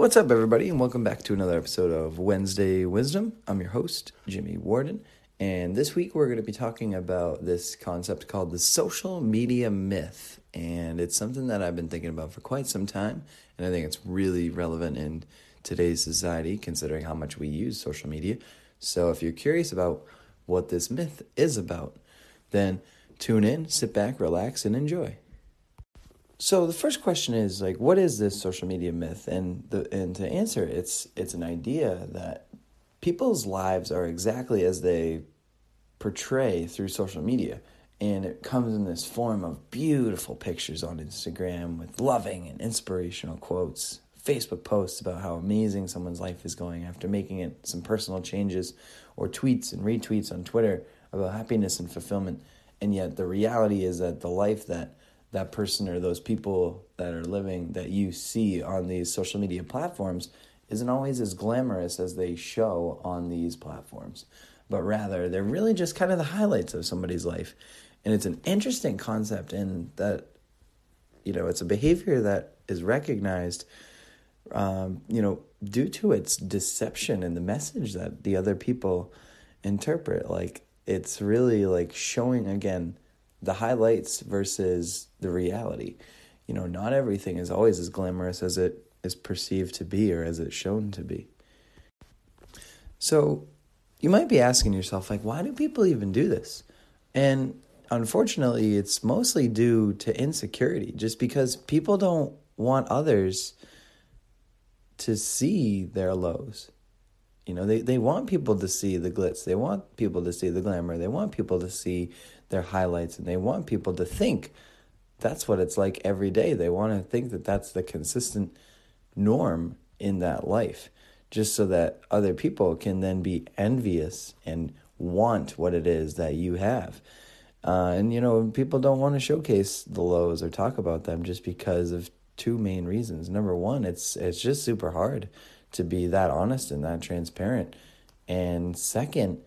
What's up, everybody, and welcome back to another episode of Wednesday Wisdom. I'm your host, Jimmy Warden, and this week we're going to be talking about this concept called the social media myth. And it's something that I've been thinking about for quite some time, and I think it's really relevant in today's society considering how much we use social media. So if you're curious about what this myth is about, then tune in, sit back, relax, and enjoy. So the first question is like, what is this social media myth? And the and to answer, it's it's an idea that people's lives are exactly as they portray through social media, and it comes in this form of beautiful pictures on Instagram with loving and inspirational quotes, Facebook posts about how amazing someone's life is going after making it some personal changes, or tweets and retweets on Twitter about happiness and fulfillment. And yet the reality is that the life that that person or those people that are living that you see on these social media platforms isn't always as glamorous as they show on these platforms, but rather they're really just kind of the highlights of somebody's life. And it's an interesting concept in that, you know, it's a behavior that is recognized, um, you know, due to its deception and the message that the other people interpret. Like, it's really like showing again the highlights versus the reality. You know, not everything is always as glamorous as it is perceived to be or as it's shown to be. So, you might be asking yourself, like, why do people even do this? And unfortunately, it's mostly due to insecurity, just because people don't want others to see their lows. You know, they, they want people to see the glitz. They want people to see the glamour. They want people to see their highlights and they want people to think that's what it's like every day. They want to think that that's the consistent norm in that life, just so that other people can then be envious and want what it is that you have. Uh, and you know, people don't want to showcase the lows or talk about them just because of two main reasons. Number one, it's it's just super hard to be that honest and that transparent. And second,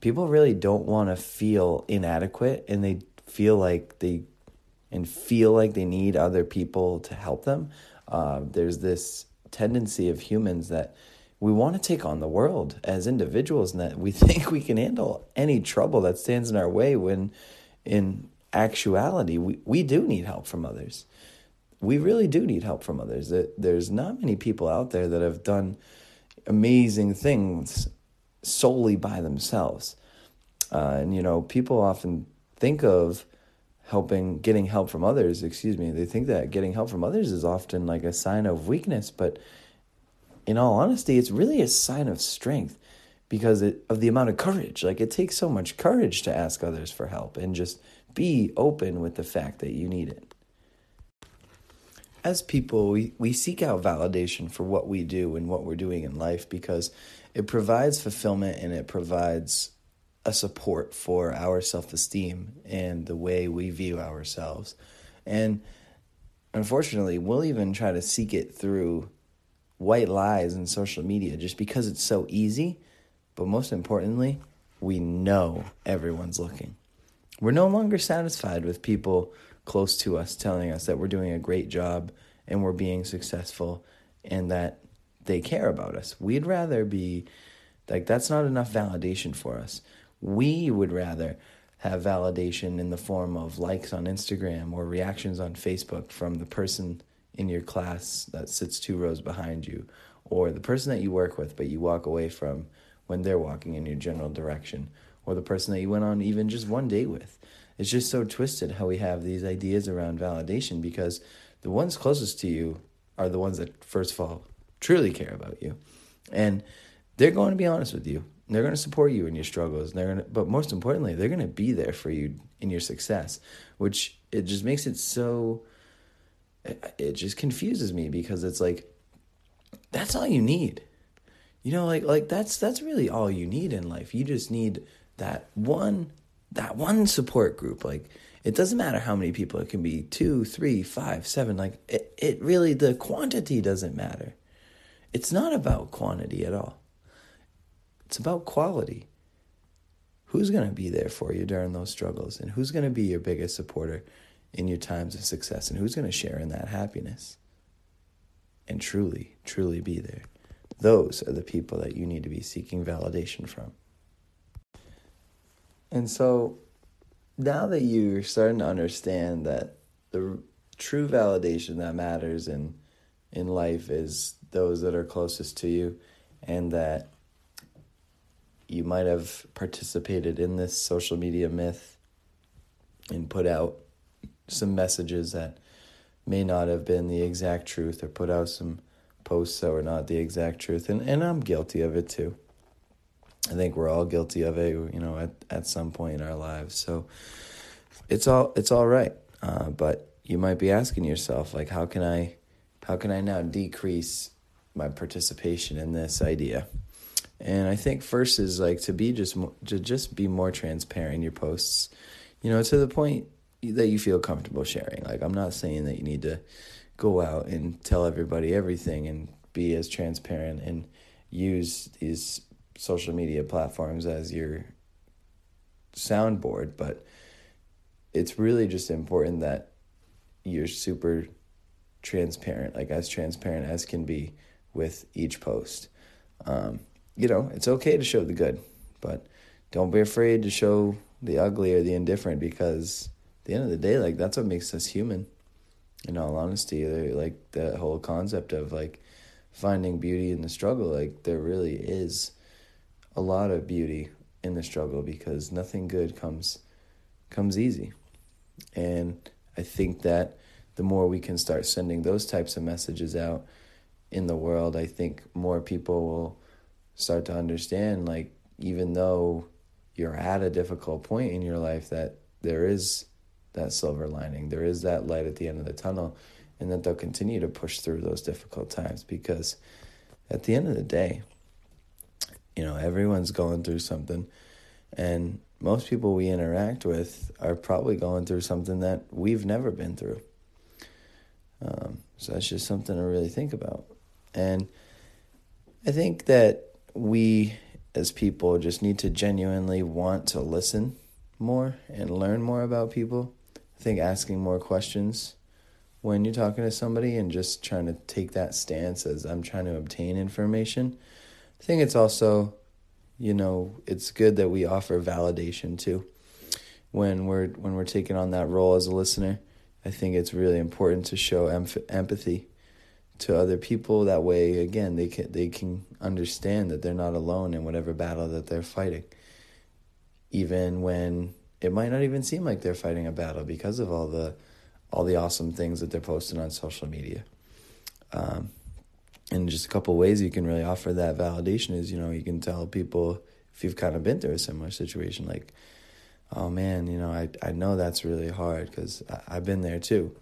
people really don't want to feel inadequate and they feel like they and feel like they need other people to help them. Uh, there's this tendency of humans that we want to take on the world as individuals and that we think we can handle any trouble that stands in our way when in actuality we, we do need help from others we really do need help from others. There's not many people out there that have done amazing things solely by themselves. Uh, and, you know, people often think of helping, getting help from others, excuse me, they think that getting help from others is often like a sign of weakness. But in all honesty, it's really a sign of strength because it, of the amount of courage. Like, it takes so much courage to ask others for help and just be open with the fact that you need it as people, we, we seek out validation for what we do and what we're doing in life because it provides fulfillment and it provides a support for our self esteem and the way we view ourselves. And unfortunately, we'll even try to seek it through white lies and social media just because it's so easy. But most importantly, we know everyone's looking. We're no longer satisfied with people close to us telling us that we're doing a great job and we're being successful and that they care about us. We'd rather be like, that's not enough validation for us. We would rather have validation in the form of likes on Instagram or reactions on Facebook from the person in your class that sits two rows behind you or the person that you work with but you walk away from when they're walking in your general direction or the person that you went on even just one date with. It's just so twisted how we have these ideas around validation because the ones closest to you are the ones that, first of all, truly care about you. And they're going to be honest with you. They're going to support you in your struggles. they're going to, but most importantly, they're going to be there for you in your success, which it just makes it so, it just confuses me because it's like, that's all you need. You know, like like that's that's really all you need in life. You just need that one that one support group. Like it doesn't matter how many people it can be two, three, five, seven. Like it, it really the quantity doesn't matter. It's not about quantity at all. It's about quality. Who's going to be there for you during those struggles? And who's going to be your biggest supporter in your times of success? And who's going to share in that happiness? and truly, truly be there. Those are the people that you need to be seeking validation from. And so now that you're starting to understand that the true validation that matters in in life is those that are closest to you and that you might have participated in this social media myth and put out some messages that may not have been the exact truth or put out some posts that were not the exact truth and, and I'm guilty of it too. I think we're all guilty of it, you know, at, at some point in our lives. So it's all it's all right. Uh, but you might be asking yourself, like, how can I how can I now decrease my participation in this idea? And I think first is like to be just to just be more transparent in your posts, you know, to the point that you feel comfortable sharing. Like I'm not saying that you need to go out and tell everybody everything and be as transparent and use these social media platforms as your soundboard, but it's really just important that you're super transparent, like as transparent as can be with each post. Um, you know, it's okay to show the good, but don't be afraid to show the ugly or the indifferent because at the end of the day, like that's what makes us human. In all honesty, like the whole concept of like finding beauty in the struggle, like there really is a lot of beauty in the struggle because nothing good comes comes easy. And I think that the more we can start sending those types of messages out in the world, I think more people will start to understand like even though you're at a difficult point in your life that there is that silver lining there is that light at the end of the tunnel and that they'll continue to push through those difficult times because at the end of the day you know everyone's going through something and most people we interact with are probably going through something that we've never been through um, so that's just something to really think about and i think that we as people just need to genuinely want to listen more and learn more about people. I think asking more questions when you're talking to somebody and just trying to take that stance as I'm trying to obtain information. I think it's also, you know, it's good that we offer validation too. When we're when we're taking on that role as a listener, I think it's really important to show empathy to other people. That way again they can they can understand that they're not alone in whatever battle that they're fighting. Even when it might not even seem like they're fighting a battle because of all the all the awesome things that they're posting on social media. Um, and just a couple ways you can really offer that validation is you know you can tell people if you've kind of been through a similar situation like oh man you know i, I know that's really hard because i've been there too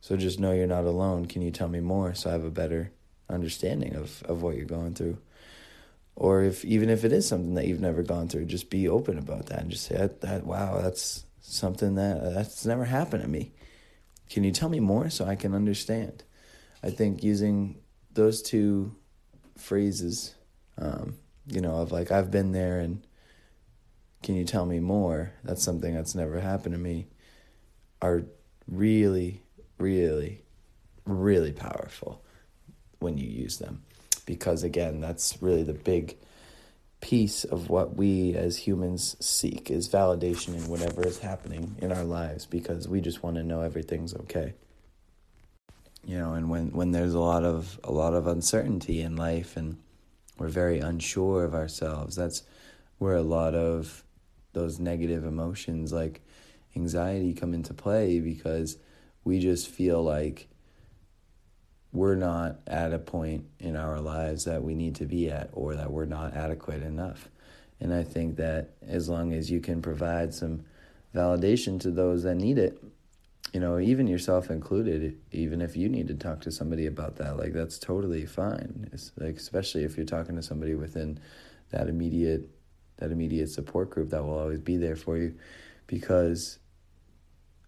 so just know you're not alone. Can you tell me more so I have a better understanding of, of what you're going through? Or if even if it is something that you've never gone through, just be open about that and just say, that, that wow, that's something that that's never happened to me. Can you tell me more so I can understand? I think using those two phrases, um, you know, of like, I've been there and can you tell me more? That's something that's never happened to me, are really really, really powerful when you use them. Because again, that's really the big piece of what we as humans seek is validation in whatever is happening in our lives because we just want to know everything's okay. You know, and when, when there's a lot of a lot of uncertainty in life and we're very unsure of ourselves, that's where a lot of those negative emotions like anxiety come into play because we just feel like we're not at a point in our lives that we need to be at or that we're not adequate enough. And I think that as long as you can provide some validation to those that need it, you know, even yourself included, even if you need to talk to somebody about that, like that's totally fine. It's like especially if you're talking to somebody within that immediate that immediate support group that will always be there for you because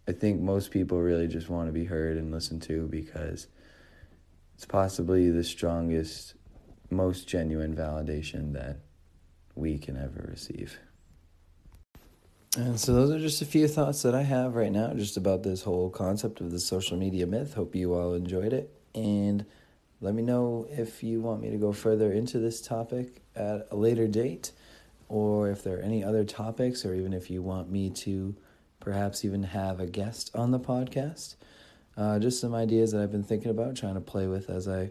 I think most people really just want to be heard and listened to because it's possibly the strongest, most genuine validation that we can ever receive. And so, those are just a few thoughts that I have right now just about this whole concept of the social media myth. Hope you all enjoyed it. And let me know if you want me to go further into this topic at a later date or if there are any other topics, or even if you want me to perhaps even have a guest on the podcast. Uh, just some ideas that I've been thinking about, trying to play with as I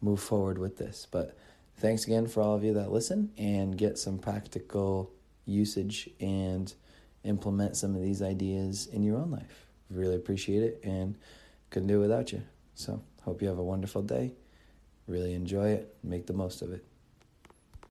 move forward with this. But thanks again for all of you that listen and get some practical usage and implement some of these ideas in your own life. Really appreciate it and couldn't do it without you. So, hope you have a wonderful day. Really enjoy it. Make the most of it.